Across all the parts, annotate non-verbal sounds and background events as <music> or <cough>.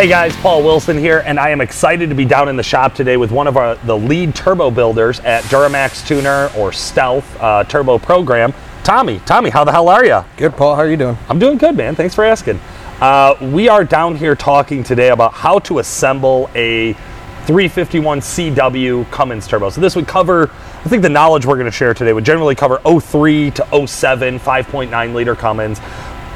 Hey guys, Paul Wilson here, and I am excited to be down in the shop today with one of our the lead turbo builders at Duramax Tuner or Stealth uh, Turbo Program, Tommy. Tommy, how the hell are you? Good, Paul. How are you doing? I'm doing good, man. Thanks for asking. Uh, we are down here talking today about how to assemble a 351 CW Cummins turbo. So this would cover, I think the knowledge we're going to share today would generally cover 03 to 07 5.9 liter Cummins.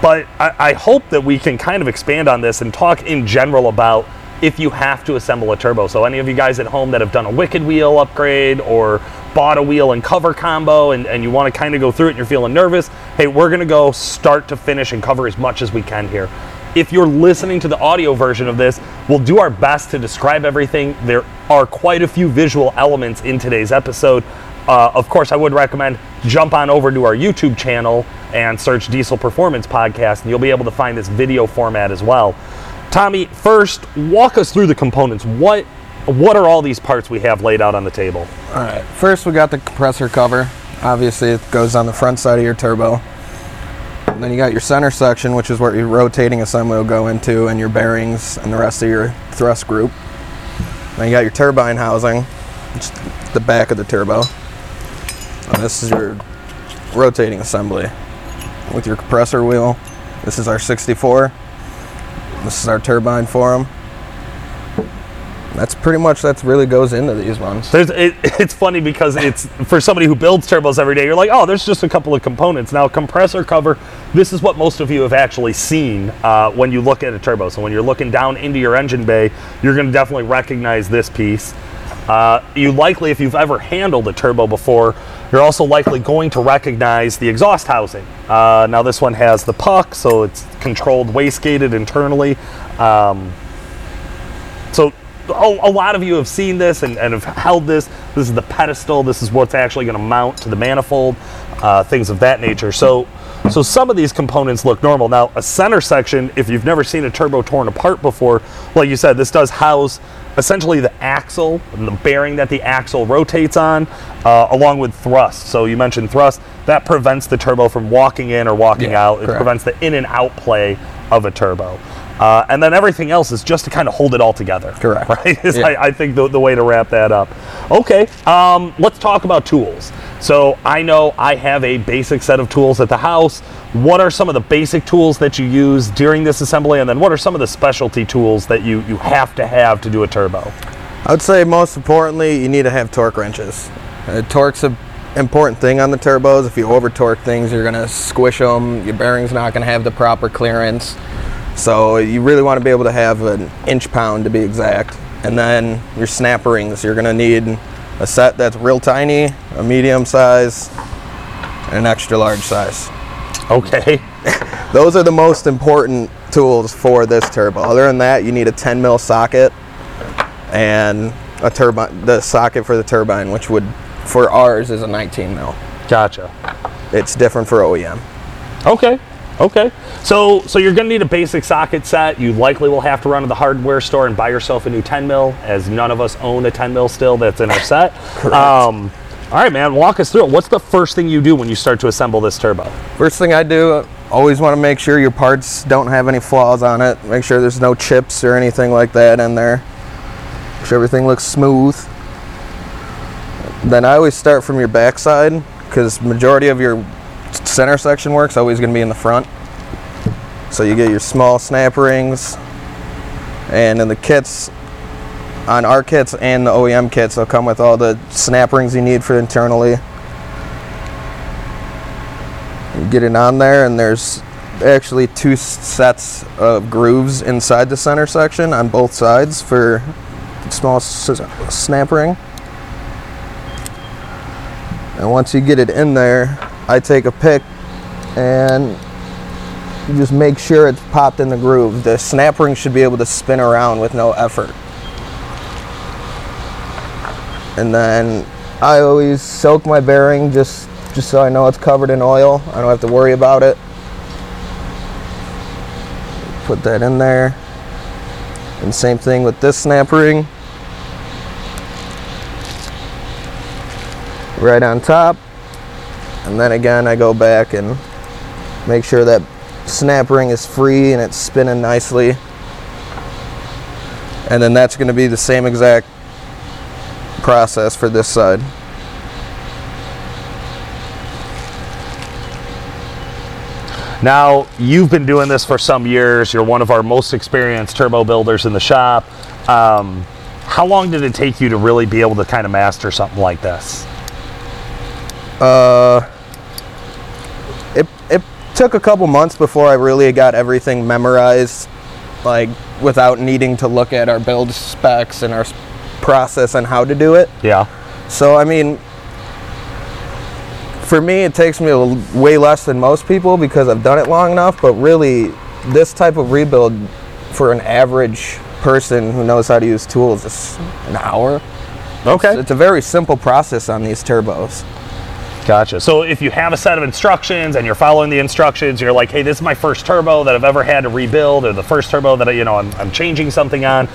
But I, I hope that we can kind of expand on this and talk in general about if you have to assemble a turbo. So any of you guys at home that have done a wicked wheel upgrade or bought a wheel and cover combo and, and you want to kind of go through it and you're feeling nervous, hey, we're going to go start to finish and cover as much as we can here. If you're listening to the audio version of this, we'll do our best to describe everything. There are quite a few visual elements in today's episode. Uh, of course, I would recommend jump on over to our YouTube channel and search Diesel Performance Podcast, and you'll be able to find this video format as well. Tommy, first, walk us through the components. What what are all these parts we have laid out on the table? All right. First, we got the compressor cover. Obviously, it goes on the front side of your turbo. And then you got your center section, which is where your rotating assembly will go into, and your bearings and the rest of your thrust group. Then you got your turbine housing, which is the back of the turbo. And this is your rotating assembly with your compressor wheel. This is our 64. This is our turbine for them. That's pretty much that really goes into these ones. There's, it, <laughs> it's funny because it's for somebody who builds turbos every day. You're like, oh, there's just a couple of components. Now, compressor cover. This is what most of you have actually seen uh, when you look at a turbo. So when you're looking down into your engine bay, you're going to definitely recognize this piece. Uh, you likely, if you've ever handled a turbo before, you're also likely going to recognize the exhaust housing. Uh, now, this one has the puck, so it's controlled wastegated internally. Um, so a, a, lot of you have seen this and, and, have held this. This is the pedestal. This is what's actually going to mount to the manifold, uh, things of that nature. So, so some of these components look normal. Now, a center section, if you've never seen a turbo torn apart before, like you said, this does house essentially the axle and the bearing that the axle rotates on, uh, along with thrust. So you mentioned thrust. That prevents the turbo from walking in or walking Yeah, out. It correct. prevents the in and out play of a turbo. Uh, and then everything else is just to kind of hold it all together. Correct. <laughs> Right? Is Yeah. I, I think the, the way to wrap that up. Okay, um, let's talk about tools. So I know I have a basic set of tools at the house. What are some of the basic tools that you use during this assembly? And then what are some of the specialty tools that you, you have to have to do a turbo? I would say most importantly, you need to have torque wrenches. Uh, torque's an important thing on the turbos. If you over torque things, you're going to squish them. Your bearing's not going to have the proper clearance. So you really want to be able to have an inch pound to be exact. And then your snap rings, you're going to need a set that's real tiny, a medium size, and an extra large size. Okay. <laughs> Those are the most important tools for this turbo. Other than that, you need a 10 mil socket and a turbine, the socket for the turbine, which would, for ours, is a 19 mil. Gotcha. It's different for OEM. Okay. Okay. So so you're going to need a basic socket set. You likely will have to run to the hardware store and buy yourself a new 10 mil, as none of us own a 10 mil still. That's in our set. Um, all right, man. Walk us through it. What's the first thing you do when you start to assemble this turbo? First thing I do, always want to make sure your parts don't have any flaws on it. Make sure there's no chips or anything like that in there. Make sure everything looks smooth. Then I always start from your backside because majority of your center section work's always going to be in the front. So you get your small snap rings, and in the kits, on our kits and the OEM kits, they'll come with all the snap rings you need for internally. You get it on there, and there's actually two sets of grooves inside the center section on both sides for small snap ring. And once you get it in there, I take a pick and just make sure it's popped in the groove. The snap ring should be able to spin around with no effort. And then I always soak my bearing just just so I know it's covered in oil. I don't have to worry about it. Put that in there. And same thing with this snap ring. Right on top. And then again I go back and make sure that snap ring is free and it's spinning nicely. And then that's going to be the same exact process for this side. Now, you've been doing this for some years. You're one of our most experienced turbo builders in the shop. Um, how long did it take you to really be able to kind of master something like this? Uh, took a couple months before I really got everything memorized, like without needing to look at our build specs and our process and how to do it. Yeah. So, I mean, for me, it takes me way less than most people because I've done it long enough, but really, this type of rebuild for an average person who knows how to use tools is an hour. Okay. It's a very simple process on these turbos. Gotcha. So if you have a set of instructions and you're following the instructions, you're like, hey, this is my first turbo that I've ever had to rebuild, or the first turbo that I, you know I'm, I'm changing something on.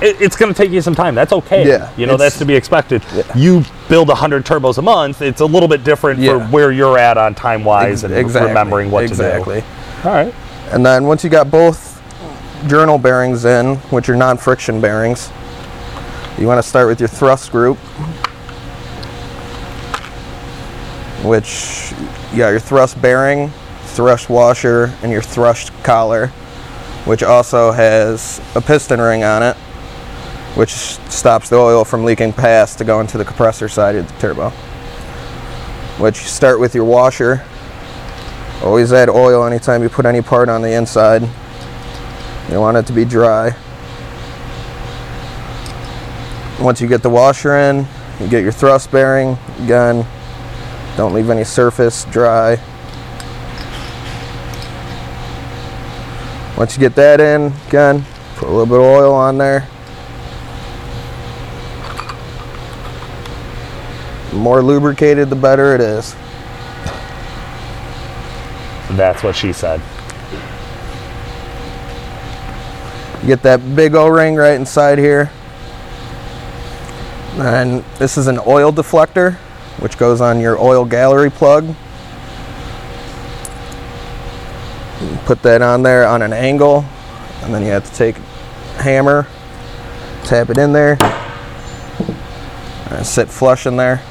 It, it's going to take you some time. That's okay. Yeah, You know that's to be expected. You build hundred turbos a month. It's a little bit different for where you're at on time wise and exactly. remembering what exactly. to do. Exactly. All right. And then once you got both journal bearings in, which are non-friction bearings, you want to start with your thrust group, which you got your thrust bearing, thrust washer, and your thrust collar, which also has a piston ring on it, which stops the oil from leaking past to go into the compressor side of the turbo. Which start with your washer, Always add oil anytime you put any part on the inside. You want it to be dry. Once you get the washer in, you get your thrust bearing. Again, don't leave any surface dry. Once you get that in, again, put a little bit of oil on there. The more lubricated, the better it is. That's what she said. Get that big O-ring right inside here. And this is an oil deflector, which goes on your oil gallery plug. Put that on there on an angle, and then you have to take hammer, tap it in there, and sit flush in there.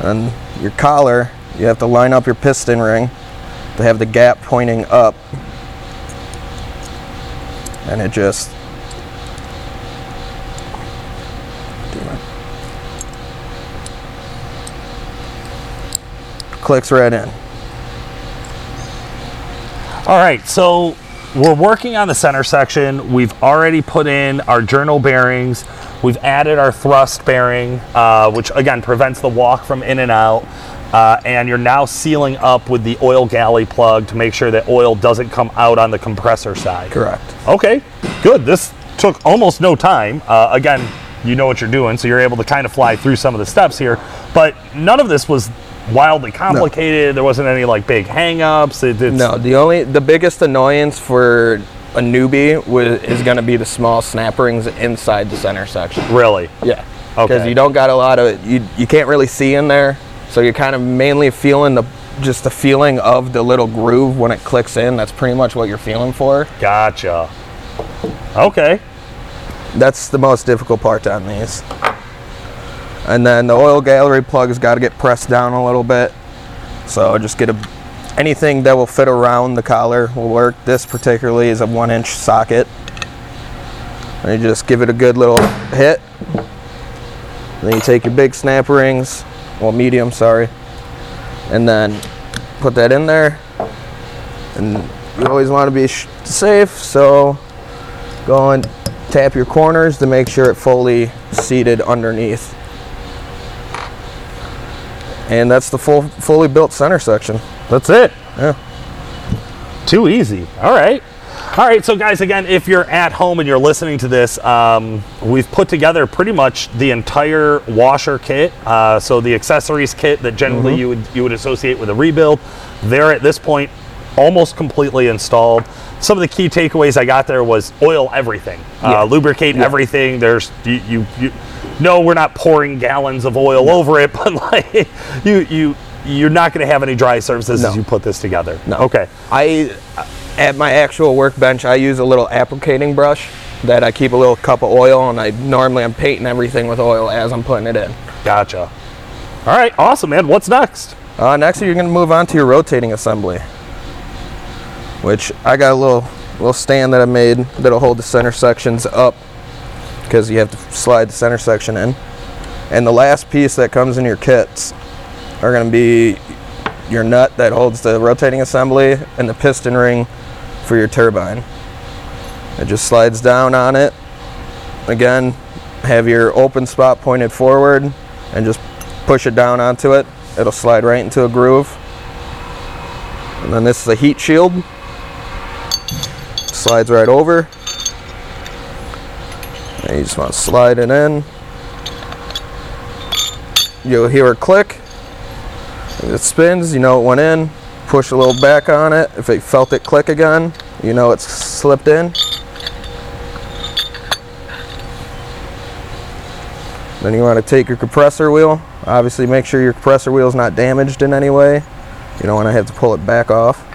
And your collar, you have to line up your piston ring to have the gap pointing up and it just clicks right in. All right, so we're working on the center section. We've already put in our journal bearings. We've added our thrust bearing, uh, which again prevents the walk from in and out. Uh, and you're now sealing up with the oil galley plug to make sure that oil doesn't come out on the compressor side. Correct. Okay, good. This took almost no time. Uh, again, you know what you're doing, so you're able to kind of fly through some of the steps here. But none of this was wildly complicated. There wasn't any like big hang-ups. It, No, the only the biggest annoyance for a newbie wa- is going to be the small snap rings inside the center section. Really? Yeah. Okay. Because you don't got a lot of you you can't really see in there, so you're kind of mainly feeling the just the feeling of the little groove when it clicks in. That's pretty much what you're feeling for. Gotcha. Okay. That's the most difficult part on these. And then the oil gallery plug's got to get pressed down a little bit. So just get a anything that will fit around the collar will work. This particularly is a one inch socket. And you just give it a good little hit. Then you take your big snap rings, well medium, sorry, and then put that in there. And you always want to be sh- safe, so go and tap your corners to make sure it fully seated underneath. And that's the full fully built center section. That's it. Yeah. Too easy. All right. All right. So, guys, again, if you're at home and you're listening to this, um, we've put together pretty much the entire washer kit. Uh, so the accessories kit that generally you would you would associate with a rebuild, they're at this point almost completely installed. Some of the key takeaways I got there was oil everything, Yeah. uh, lubricate everything. There's you, you, you no, we're not pouring gallons of oil over it, <laughs> but like you you you're not going to have any dry surfaces No. as you put this together. No. Okay. I at my actual workbench I use a little applicating brush that I keep a little cup of oil, and I normally I'm painting everything with oil as I'm putting it in. Gotcha. All right, awesome, man. What's next? Uh, next, you're going to move on to your rotating assembly, which I got a little little stand that I made that'll hold the center sections up because you have to slide the center section in. And the last piece that comes in your kits are going to be your nut that holds the rotating assembly and the piston ring for your turbine. It just slides down on it. Again, have your open spot pointed forward and just push it down onto it. It'll slide right into a groove. And then this is a heat shield. Slides right over. And you just want to slide it in. You'll hear a click. If it spins, you know it went in. Push a little back on it. If it felt it click again, you know it's slipped in. Then you want to take your compressor wheel. Obviously make sure your compressor wheel is not damaged in any way. You don't want to have to pull it back off.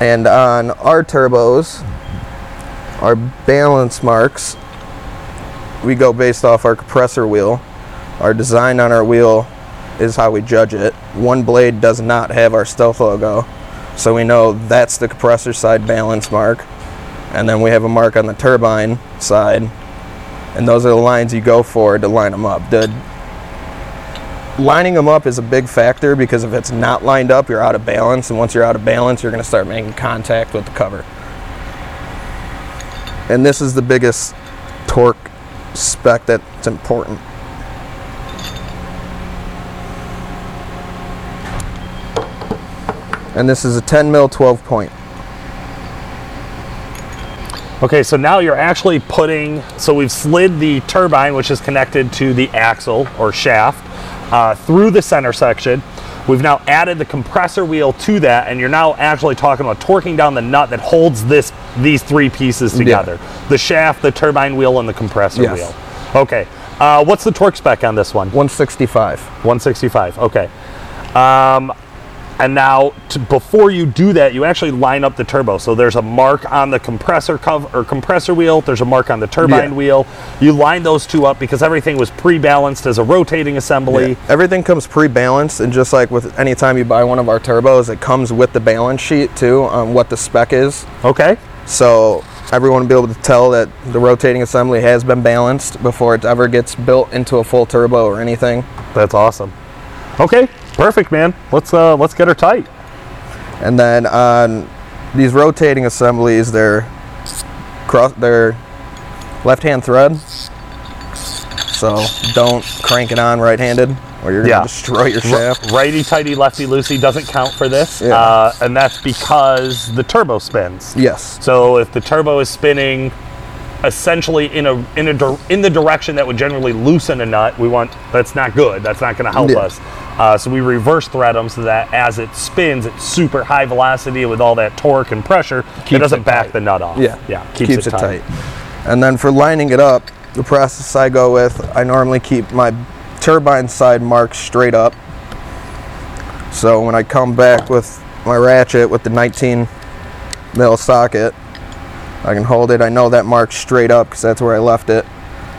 And on our turbos, our balance marks, we go based off our compressor wheel. Our design on our wheel is how we judge it. One blade does not have our stealth logo, so we know that's the compressor side balance mark. And then we have a mark on the turbine side, and those are the lines you go for to line them up. The lining them up is a big factor because if it's not lined up, you're out of balance, and once you're out of balance, you're going to start making contact with the cover. And this is the biggest torque spec that's important. And this is a 10 mil 12 point. Okay, so now you're actually putting, so we've slid the turbine, which is connected to the axle or shaft, uh, through the center section. We've now added the compressor wheel to that, and you're now actually talking about torquing down the nut that holds this these three pieces together: the shaft, the turbine wheel, and the compressor Yes. wheel. Okay, uh, what's the torque spec on this one? 165. 165. Okay. Um, and now, to, before you do that, you actually line up the turbo. So there's a mark on the compressor cover or compressor wheel. There's a mark on the turbine Yeah. wheel. You line those two up because everything was pre-balanced as a rotating assembly. Yeah. Everything comes pre-balanced, and just like with any time you buy one of our turbos, it comes with the balance sheet too on what the spec is. Okay. So everyone will be able to tell that the rotating assembly has been balanced before it ever gets built into a full turbo or anything. That's awesome. Okay. Perfect, man. Let's uh, let's get her tight. And then on these rotating assemblies, they're cross, they're left-hand thread. So don't crank it on right-handed, or you're gonna Yeah. destroy your shaft. Righty tighty, lefty loosey doesn't count for this, Yeah. uh, and that's because the turbo spins. Yes. So if the turbo is spinning essentially in a in a in the direction that would generally loosen a nut, we want that's not good. That's not going to help Yeah. us. Uh, so we reverse thread them so that as it spins at super high velocity with all that torque and pressure, it doesn't it back tight. the nut off. Yeah. yeah, Keeps, it tight. And then for lining it up, the process I go with, I normally keep my turbine side marked straight up. So when I come back with my ratchet with the 19 mil socket, I can hold it. I know that mark's straight up because that's where I left it.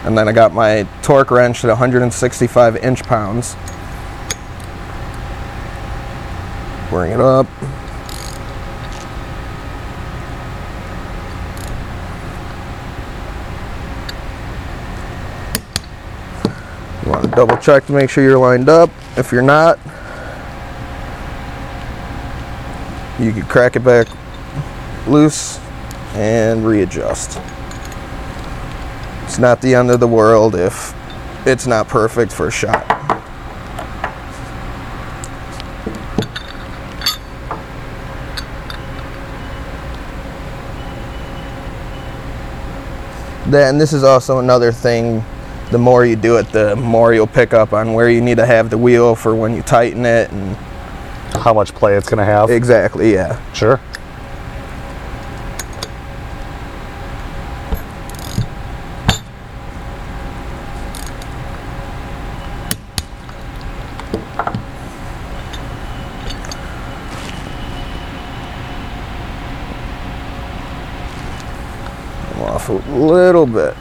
And then I got my torque wrench at 165 inch pounds. Bring it up. You want to double check to make sure you're lined up. If you're not, you can crack it back loose and readjust. It's not the end of the world if it's not perfect for a shot. Then this is also another thing. The more you do it, the more you'll pick up on where you need to have the wheel for when you tighten it, and How much play it's going to have? exactly, yeah. sure. just a little bit.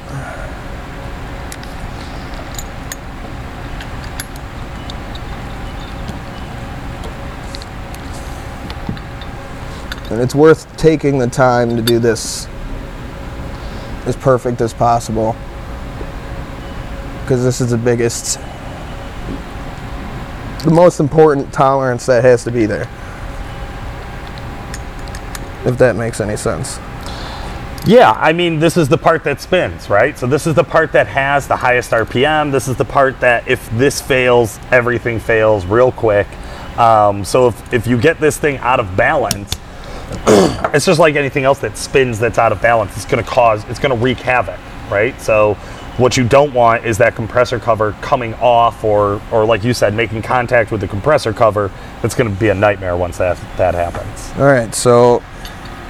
And it's worth taking the time to do this as perfect as possible. Because this is the biggest, the most important tolerance that has to be there. If that makes any sense. Yeah, I mean, this is the part that spins, right? So this is the part that has the highest RPM. This is the part that if this fails, everything fails real quick. Um, so if, if you get this thing out of balance, <clears throat> it's just like anything else that spins that's out of balance. It's going to cause, it's going to wreak havoc, right? So what you don't want is that compressor cover coming off or, or like you said, making contact with the compressor cover. That's going to be a nightmare once that, that happens. All right, so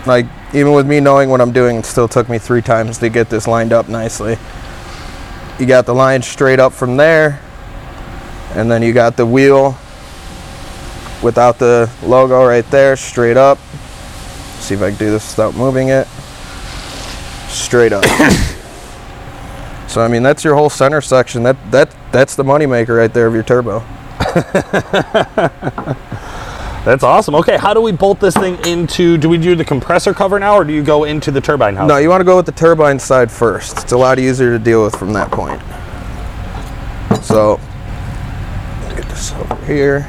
like even with me knowing what I'm doing, it still took me three times to get this lined up nicely. You got the line straight up from there, and then you got the wheel without the logo right there, straight up. See if I can do this without moving it. Straight up. <coughs> so I mean that's your whole center section. That that that's the moneymaker right there of your turbo. <laughs> That's awesome. Okay, how do we bolt this thing into? Do we do the compressor cover now, or do you go into the turbine house? No, you want to go with the turbine side first. It's a lot easier to deal with from that point. So, get this over here.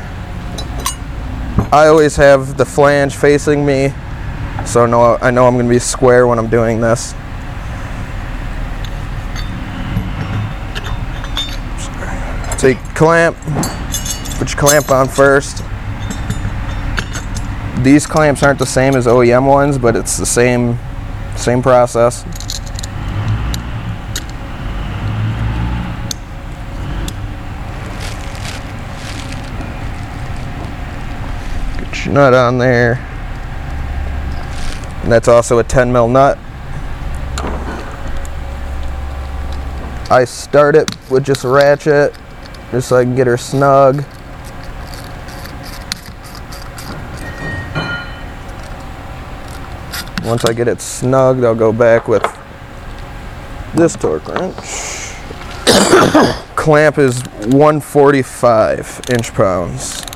I always have the flange facing me, so no, I know I'm going to be square when I'm doing this. So you clamp, put your clamp on first. These clamps aren't the same as OEM ones, but it's the same same process. Get your nut on there. And that's also a 10 mil nut. I start it with just a ratchet, just so I can get her snug. Once I get it snugged, I'll go back with this torque wrench. <coughs> Clamp is 145 inch pounds.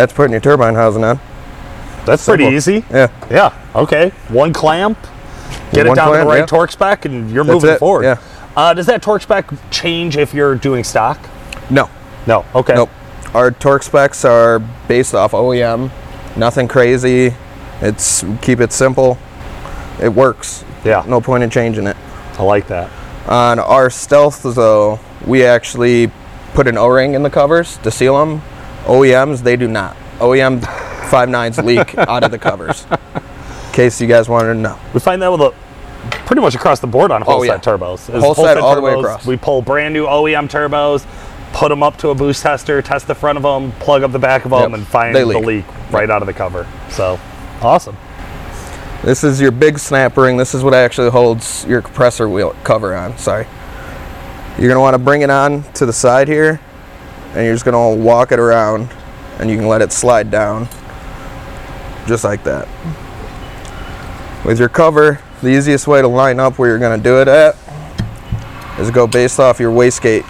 That's putting your turbine housing on. That's Simple. pretty easy. Yeah. Yeah. Okay. One clamp. Get One it down to the right yeah. torque spec, and you're That's moving it, forward. yeah. Uh, does that torque spec change if you're doing stock? No. No. Okay. Nope. Our torque specs are based off OEM. Nothing crazy. It's keep it simple. It works. Yeah. No point in changing it. I like that. On our stealth though, we actually put an O-ring in the covers to seal them. OEMs they do not. OEM 5.9s leak <laughs> out of the covers. In case you guys wanted to know. We find that with a pretty much across the board on oh, whole Oh, yeah. set turbos. Is Holset all the way turbos, across. We pull brand new OEM turbos, put them up to a boost tester, test the front of them, plug up the back of them, Yep. and find They the leak. leak right out of the cover. So awesome. This is your big snap ring. This is what actually holds your compressor wheel cover on. Sorry. You're gonna want to bring it on to the side here, and you're just gonna walk it around, and you can let it slide down, just like that. With your cover, the easiest way to line up where you're gonna do it at is go based off your wastegate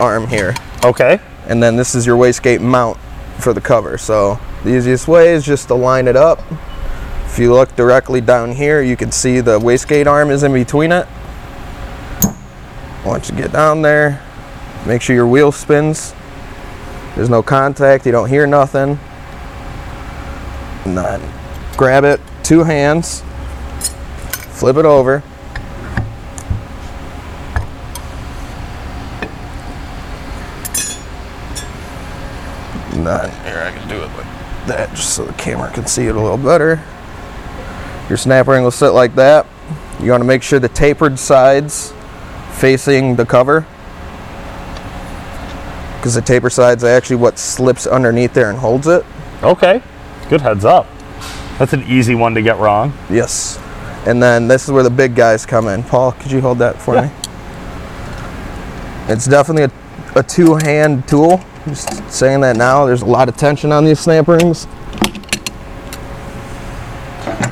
arm here, Okay. and then this is your wastegate mount for the cover. So the easiest way is just to line it up. If you look directly down here, you can see the wastegate arm is in between it. Once you get down there, Make sure your wheel spins. There's no contact. You don't hear nothing. None. Grab it, two hands, flip it over. None. Here, I can do it like that just so the camera can see it a little better. Your snap ring will sit like that. You want to make sure the tapered sides facing the cover because the taper sides are actually what slips underneath there and holds it. Okay. Good heads up. That's an easy one to get wrong. Yes. And then this is where the big guys come in. Paul, could you hold that for Yeah. me? It's definitely a, a two-hand tool. Just saying that now. There's a lot of tension on these snap rings.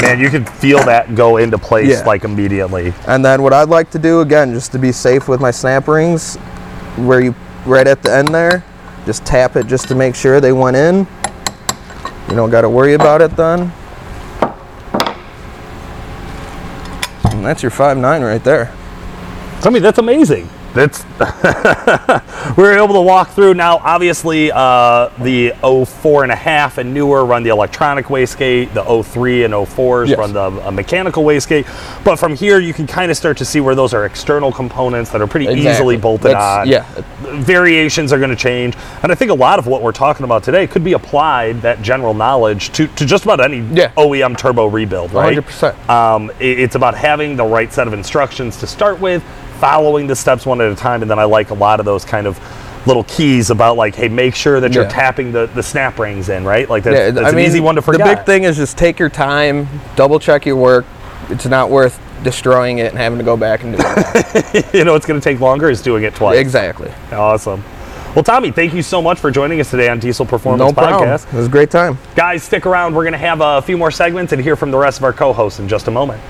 Man, you can feel that go into place Yeah. like immediately. And then what I'd like to do again, just to be safe with my snap rings, where you right at the end there, just tap it just to make sure they went in. You don't got to worry about it then. And that's your 5.9 right there. I mean, that's amazing. That's we <laughs> were able to walk through now. Obviously, uh, the 04 and a half and newer run the electronic wastegate. The 03 and 04s Yes. run the uh, mechanical wastegate. But from here, you can kind of start to see where those are external components that are pretty easily bolted That's- on. Yeah, variations are going to change. And I think a lot of what we're talking about today could be applied, that general knowledge, to, to just about any Yeah. OEM turbo rebuild, right? 100%. Um, it- it's about having the right set of instructions to start with, following the steps one at a time, and then I like a lot of those kind of little keys about like, hey, make sure that you're Yeah. tapping the, the snap rings in, right? Like that's, yeah, that's an mean, easy one to forget. The big thing is just take your time, double check your work. It's not worth destroying it and having to go back and do it. <laughs> you know, it's going to take longer is doing it twice. exactly. Awesome. Well, Tommy, thank you so much for joining us today on Diesel Performance No problem. Podcast. It was a great time. Guys, stick around. We're going to have a few more segments and hear from the rest of our co-hosts in just a moment.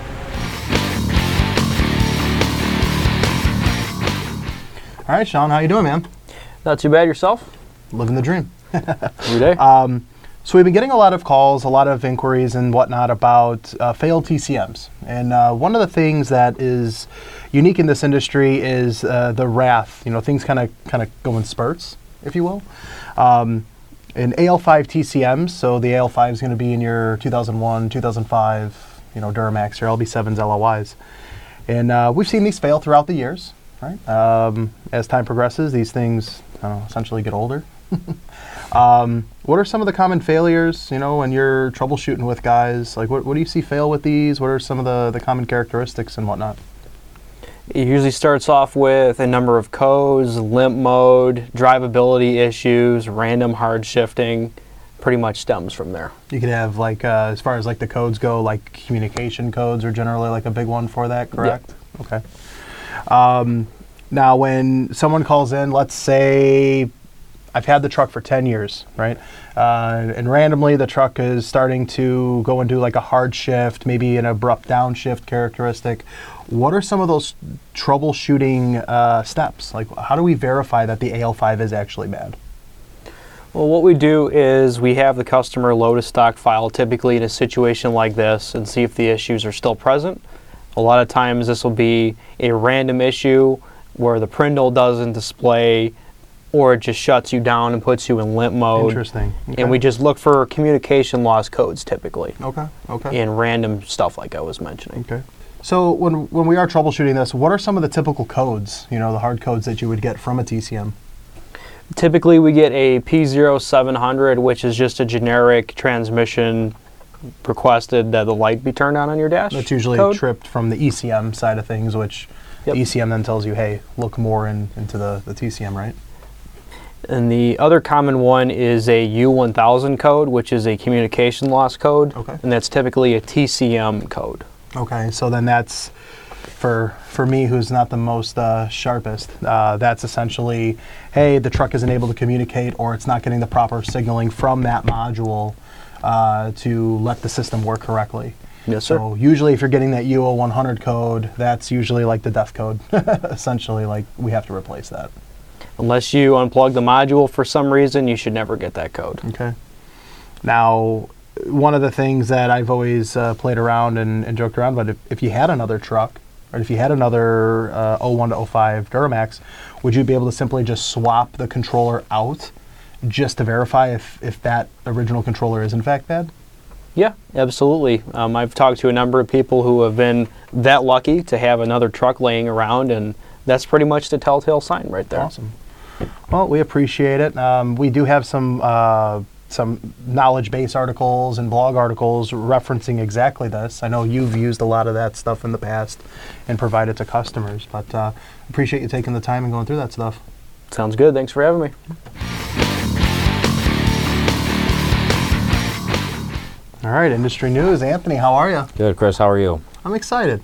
All right, Sean, how you doing, man? Not too bad yourself. Living the dream. <laughs> Every day. So we've been getting a lot of calls, a lot of inquiries and whatnot about uh, failed TCMs. And uh, one of the things that is unique in this industry is uh, the wrath. You know, things kind of kind of go in spurts, if you will. Um, in AL5 TCMs, so the AL5 is going to be in your 2001, 2005, you know, Duramax, your LB7s, LLYs. And uh, we've seen these fail throughout the years, right? Um, as time progresses, these things I don't know, essentially get older. <laughs> um, what are some of the common failures, you know, when you're troubleshooting with guys? Like, what, what do you see fail with these? What are some of the, the common characteristics and whatnot? It usually starts off with a number of codes, limp mode, drivability issues, random hard shifting. Pretty much stems from there. You could have, like, uh, as far as like the codes go, like communication codes are generally like a big one for that, correct? Okay. Um, now, when someone calls in, let's say I've had the truck for 10 years, right? Uh, and randomly the truck is starting to go into like a hard shift, maybe an abrupt downshift characteristic. What are some of those troubleshooting uh, steps? Like, how do we verify that the AL5 is actually bad? Well, what we do is we have the customer load a stock file typically in a situation like this and see if the issues are still present. A lot of times this will be a random issue where the Prindle doesn't display or it just shuts you down and puts you in limp mode. Interesting. Okay. And we just look for communication loss codes typically Okay. Okay. And random stuff like I was mentioning. Okay. So when when we are troubleshooting this, what are some of the typical codes? You know, the hard codes that you would get from a TCM. Typically, we get a P0700, which is just a generic transmission requested that the light be turned on on your dash. That's usually code. tripped from the ECM side of things, which Yep. the ECM then tells you, hey, look more in, into the, the TCM, right? And the other common one is a U1000 code, which is a communication loss code. Okay. And that's typically a TCM code. Okay, so then that's for for me, who's not the most uh, sharpest. Uh, that's essentially, hey, the truck isn't able to communicate, or it's not getting the proper signaling from that module uh, to let the system work correctly. Yes, sir. So usually, if you're getting that UO 100 code, that's usually like the death code. <laughs> essentially, like we have to replace that. Unless you unplug the module for some reason, you should never get that code. Okay. Now, one of the things that I've always uh, played around and, and joked around about, if, if you had another truck, or if you had another uh, 01 to 05 Duramax, would you be able to simply just swap the controller out just to verify if, if that original controller is in fact bad? Yeah, absolutely. Um, I've talked to a number of people who have been that lucky to have another truck laying around, and that's pretty much the telltale sign right there. Awesome. Well, we appreciate it. Um, we do have some uh, some knowledge base articles and blog articles referencing exactly this. I know you've used a lot of that stuff in the past and provided to customers, but uh, appreciate you taking the time and going through that stuff. Sounds good. Thanks for having me. All right, industry news. Anthony, how are you? Good, Chris. How are you? I'm excited.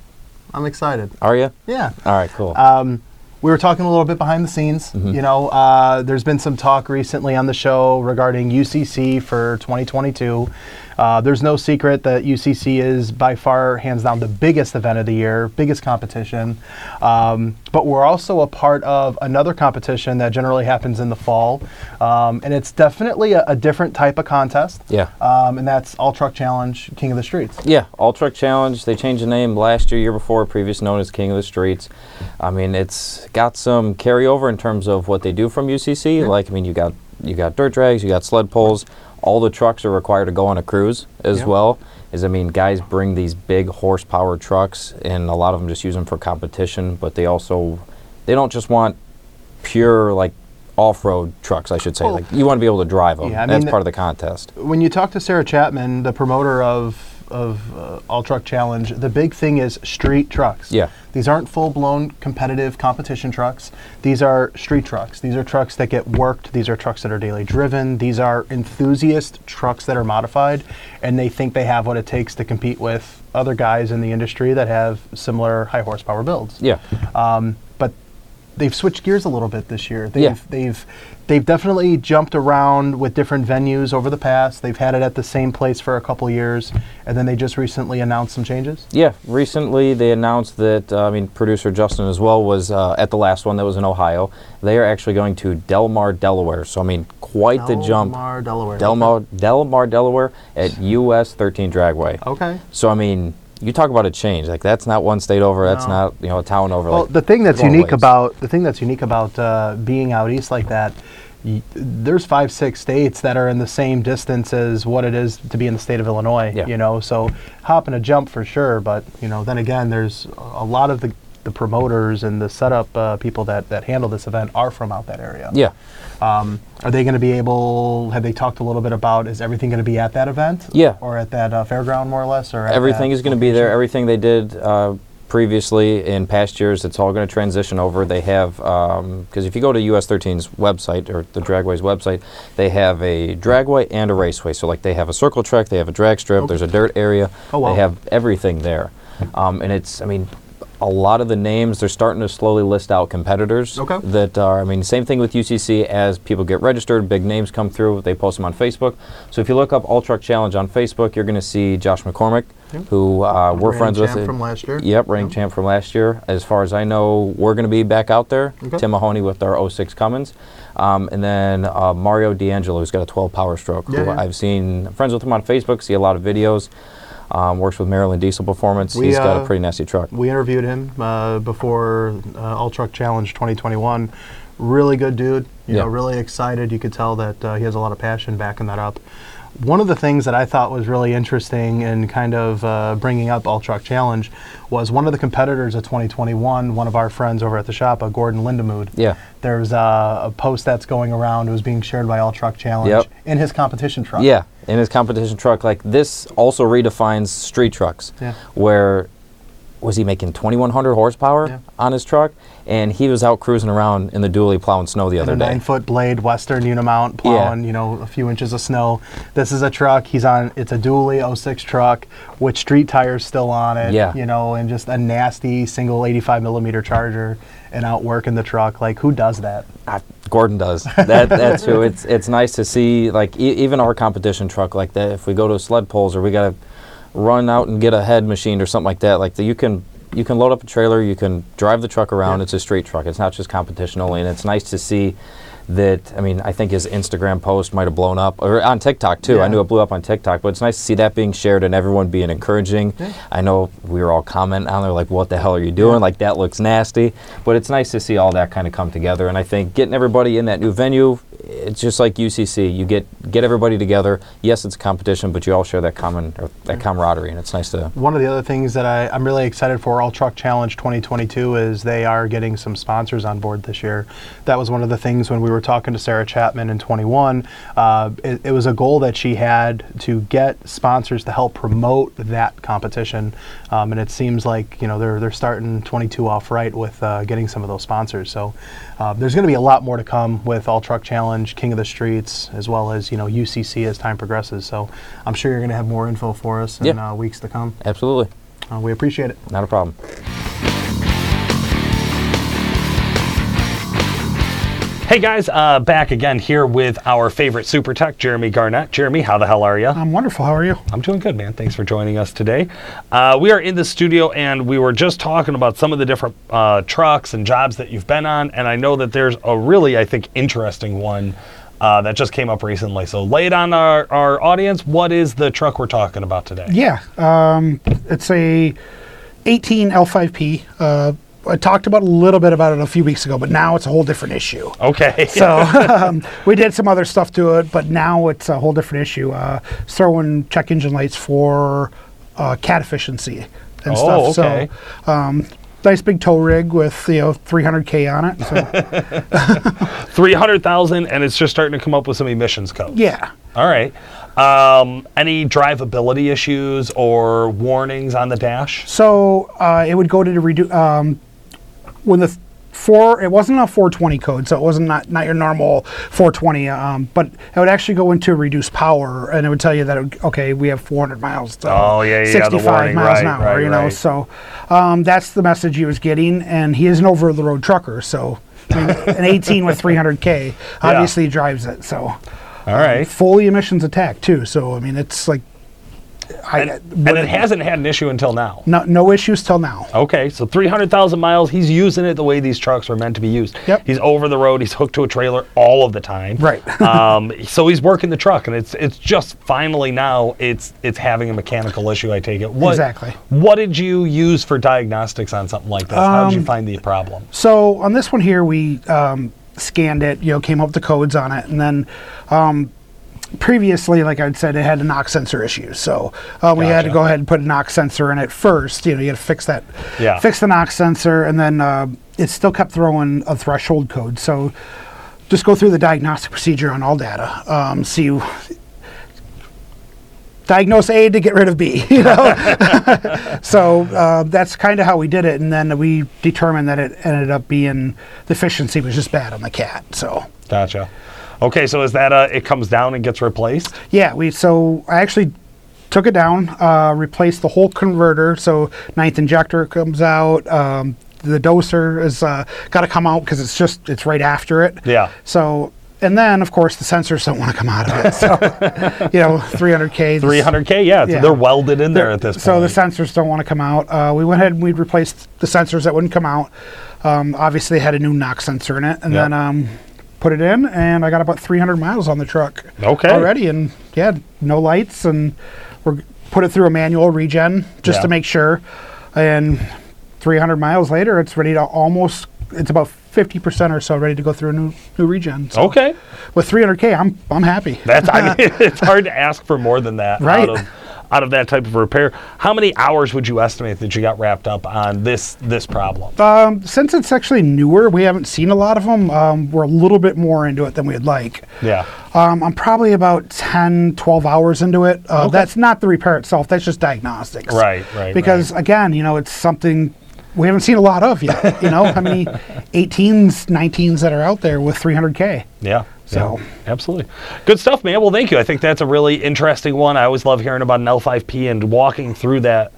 I'm excited. Are you? Yeah. All right, cool. Um, we were talking a little bit behind the scenes. You know, uh, there's been some talk recently on the show regarding UCC for 2022. Uh, there's no secret that UCC is by far, hands down, the biggest event of the year, biggest competition. Um, but we're also a part of another competition that generally happens in the fall, um, and it's definitely a, a different type of contest. Yeah. Um, and that's All Truck Challenge King of the Streets. yeah, All Truck Challenge. They changed the name last year, year before, previous known as King of the Streets. I mean, it's got some carryover in terms of what they do from UCC. Like, I mean, you got you got dirt drags, you got sled pulls. All the trucks are required to go on a cruise as Yeah. well. Is I mean, guys bring these big horsepower trucks, and a lot of them just use them for competition. But they also they don't just want pure like off-road trucks, I should say. Well, like you want to be able to drive them. yeah, I That's mean, part of the contest. when you talk to Sarah Chapman, the promoter of of uh, All Truck Challenge, the big thing is street trucks. Yeah. These aren't full blown competitive competition trucks. These are street trucks. These are trucks that get worked. These are trucks that are daily driven. These are enthusiast trucks that are modified, and they think they have what it takes to compete with other guys in the industry that have similar high horsepower builds. Yeah. Um, they've switched gears a little bit this year. They've Yeah. they've they've definitely jumped around with different venues over the past. They've had it at the same place for a couple years, and then they just recently announced some changes. Yeah, recently they announced that, uh, I mean, producer Justin as well was uh, at the last one that was in Ohio. They are actually going to Delmar, Delaware. So, I mean, quite the jump. Delmar, Delaware. Delmar, Delmar, Delaware at US 13 Dragway. Okay. So, I mean, you talk about a change. Like, that's not one state over, that's No. not, you know, a town over. Well, like, the thing that's unique ways. about the thing that's unique about uh, being out east like that, y- there's five, six states that are in the same distance as what it is to be in the state of Illinois. Yeah. You know, so hop and a jump for sure. But you know, then again, there's a lot of the the promoters and the setup uh, people that, that handle this event are from out that area. Yeah. Um, are they going to be able? Have they talked a little bit about? Is everything going to be at that event? Yeah. Or at that uh, fairground, more or less, or Everything is going to be there. Everything they did uh, previously in past years, it's all going to transition over. They have because if you go to US 13's website or the Dragway's website, they have a dragway and a raceway. So like they have a circle track, they have a drag strip, there's a dirt area. Oh, wow. They have everything there, um, and it's I mean. A lot of the names they're starting to slowly list out competitors Okay. that are. I mean, same thing with UCC. As people get registered, big names come through. They post them on Facebook. So if you look up All Truck Challenge on Facebook, you're going to see Josh McCormick, who uh, we're friends with. it- from last year. Yep, reigning champ from last year. As far as I know, we're going to be back out there. Okay. Tim Mahoney with our 06 Cummins. Um, and then uh, Mario D'Angelo, who's got a 12 Power Stroke. Yeah, who yeah. I've seen friends with him on Facebook. See a lot of videos. Um, works with Maryland Diesel Performance. We, He's got uh, a pretty nasty truck. We interviewed him uh, before uh, All Truck Challenge 2021. Really good dude. You Yeah. know, really excited. You could tell that uh, he has a lot of passion backing that up. One of the things that I thought was really interesting in kind of uh, bringing up All Truck Challenge was one of the competitors of 2021, one of our friends over at the shop, uh, Gordon Lindemood. Yeah. There's uh, a post that's going around. It was being shared by All Truck Challenge Yep. in his competition truck. Yeah, in his competition truck, like this also redefines street trucks. Yeah. Where was he making 2100 horsepower Yeah. on his truck, and he was out cruising around in the dually plowing snow the and other a day. nine foot blade Western Unimount plowing, you know, a few inches of snow. This is a truck. He's on. It's a dually 06 truck with street tires still on it. Yeah. You know, and just a nasty single 85 millimeter charger and out working the truck. Like who does that? Ah, Gordon does. That that's who. It's it's nice to see like e- even our competition truck like that. If we go to sled pulls or we gotta run out and get a head machined or something like that, like that you can you can load up a trailer, you can drive the truck around. Yeah. It's a street truck. It's not just competition only, and it's nice to see that. I mean, I think his Instagram post might have blown up, or on TikTok too. I knew it blew up on TikTok, but it's nice to see that being shared and everyone being encouraging. I know we were all commenting on there like, "What the hell are you doing?" Like that looks nasty, but it's nice to see all that kind of come together. And I think getting everybody in that new venue, it's just like UCC. You get get everybody together. Yes, it's a competition, but you all share that common or that camaraderie, and it's nice to. One of the other things that I, I'm really excited for All Truck Challenge 2022 is they are getting some sponsors on board this year. That was one of the things when we were talking to Sarah Chapman in 21. Uh, it, it was a goal that she had to get sponsors to help promote that competition, um, and it seems like you know they're they're starting 22 off right with uh, getting some of those sponsors. So uh, there's going to be a lot more to come with All Truck Challenge, King of the Streets, as well as you know UCC as time progresses. So I'm sure you're going to have more info for us in Yeah. uh, weeks to come. Absolutely, Uh, we appreciate it. not a problem. Hey guys, uh, back again here with our favorite super tech, Jeremy Garnett. Jeremy, how the hell are you? I'm wonderful. How are you? I'm doing good, man. Thanks for joining us today. Uh, we are in the studio and we were just talking about some of the different uh, trucks and jobs that you've been on. And I know that there's a really, I think, interesting one uh, that just came up recently. So lay it on our, our audience. What is the truck we're talking about today? Yeah, um, it's a 18 L5P. Uh, I talked about a little bit about it a few weeks ago, but now it's a whole different issue. Okay. <laughs> So <laughs> um, we did some other stuff to it, but now it's a whole different issue. Uh, throwing check engine lights for uh, cat efficiency and Oh, stuff. okay. So um, nice big tow rig with you know 300k on it. So <laughs> 300,000 and it's just starting to come up with some emissions codes. yeah. All right. Um, any drivability issues or warnings on the dash? So uh, it would go to the redu- um, when the four. It wasn't a 420 code, so it wasn't not, not your normal 420. Um, but it would actually go into reduced power, and it would tell you that it would- okay, we have 400 miles. To Oh, yeah, yeah, the 65 warning, miles an hour. right, you know, right. so um, that's the message he was getting, and he is an over the road trucker, so. I mean, an <laughs> 18 with 300k obviously drives it. So All right. fully emissions attack too. So I mean, it's like I, And, and it hasn't had an issue until now. no, no issues till now. Okay, so 300,000 miles, he's using it the way these trucks are meant to be used. Yep. He's over the road, he's hooked to a trailer all of the time. Right. <laughs> um, so he's working the truck and it's it's just finally now it's it's having a mechanical issue, I take it. What, Exactly. What did you use for diagnostics on something like this? How Um, did you find the problem? So on this one here, we um, scanned it, you know, came up with the codes on it, and then um, previously, like I said, it had a knock sensor issue. So uh, we had to go ahead and put a knock sensor in it first. You know, you had to fix that, Yeah. fix the knock sensor, and then uh, it still kept throwing a threshold code. So just go through the diagnostic procedure on ALLDATA. Um, see. Diagnose A to get rid of B, <laughs> you know. <laughs> So uh, that's kind of how we did it, and then we determined that it ended up being the efficiency was just bad on the cat. So Gotcha. Okay, so is that uh it comes down and gets replaced? yeah, we so I actually took it down, uh, replaced the whole converter. So ninth injector comes out. Um, the doser is uh, got to come out because it's just it's right after it. Yeah. So and then of course the sensors don't want to come out of it. So <laughs> you know 300k. 300k, yeah, Yeah. they're welded in there at this point. So the sensors don't want to come out. Uh, we went ahead and we replaced the sensors that wouldn't come out. Um, obviously, they had a new knock sensor in it, and Yep. then um, put it in, and I got about 300 miles on the truck Okay. already, and yeah, no lights, and we put it through a manual regen just Yeah. to make sure, and 300 miles later, it's ready to almost. It's about 50% or so ready to go through a new new regen. So okay. with 300k, I'm I'm happy. That's I <laughs> mean, it's hard to ask for more than that Right. out of out of that type of repair. How many hours would you estimate that you got wrapped up on this this problem? Um, since it's actually newer, we haven't seen a lot of them. Um, we're a little bit more into it than we'd like. yeah. Um, I'm probably about 10, 12 hours into it. Uh, That's not the repair itself, that's just diagnostics. Right, right, Because, again, you know, it's something we haven't seen a lot of yet. you know, how many 18s, 19s that are out there with 300K? Yeah. So- yeah, absolutely. Good stuff, man. Well, thank you. I think that's a really interesting one. I always love hearing about an L5P and walking through that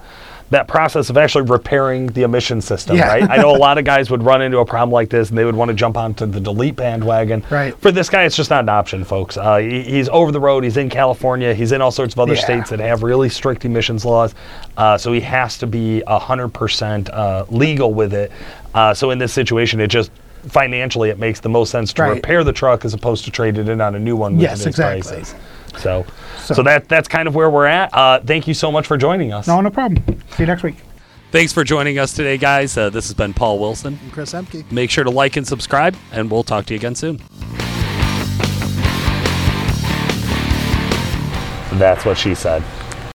that process of actually repairing the emission system, Yeah. right? I know a <laughs> lot of guys would run into a problem like this and they would want to jump onto the delete bandwagon. Right. For this guy, it's just not an option, folks. Uh, he- he's over the road. He's in California. He's in all sorts of other Yeah. states that have really strict emissions laws. Uh, so he has to be 100% uh, legal with it. Uh, so in this situation, it just financially it makes the most sense to right. repair the truck as opposed to trade it in on a new one. Yes, exactly. Prices. So, so, so that that's kind of where we're at. Uh, thank you so much for joining us. No, no problem. See you next week. Thanks for joining us today, guys. Uh, this has been Paul Wilson and Chris Emke. Make sure to like and subscribe, and we'll talk to you again soon. That's what she said.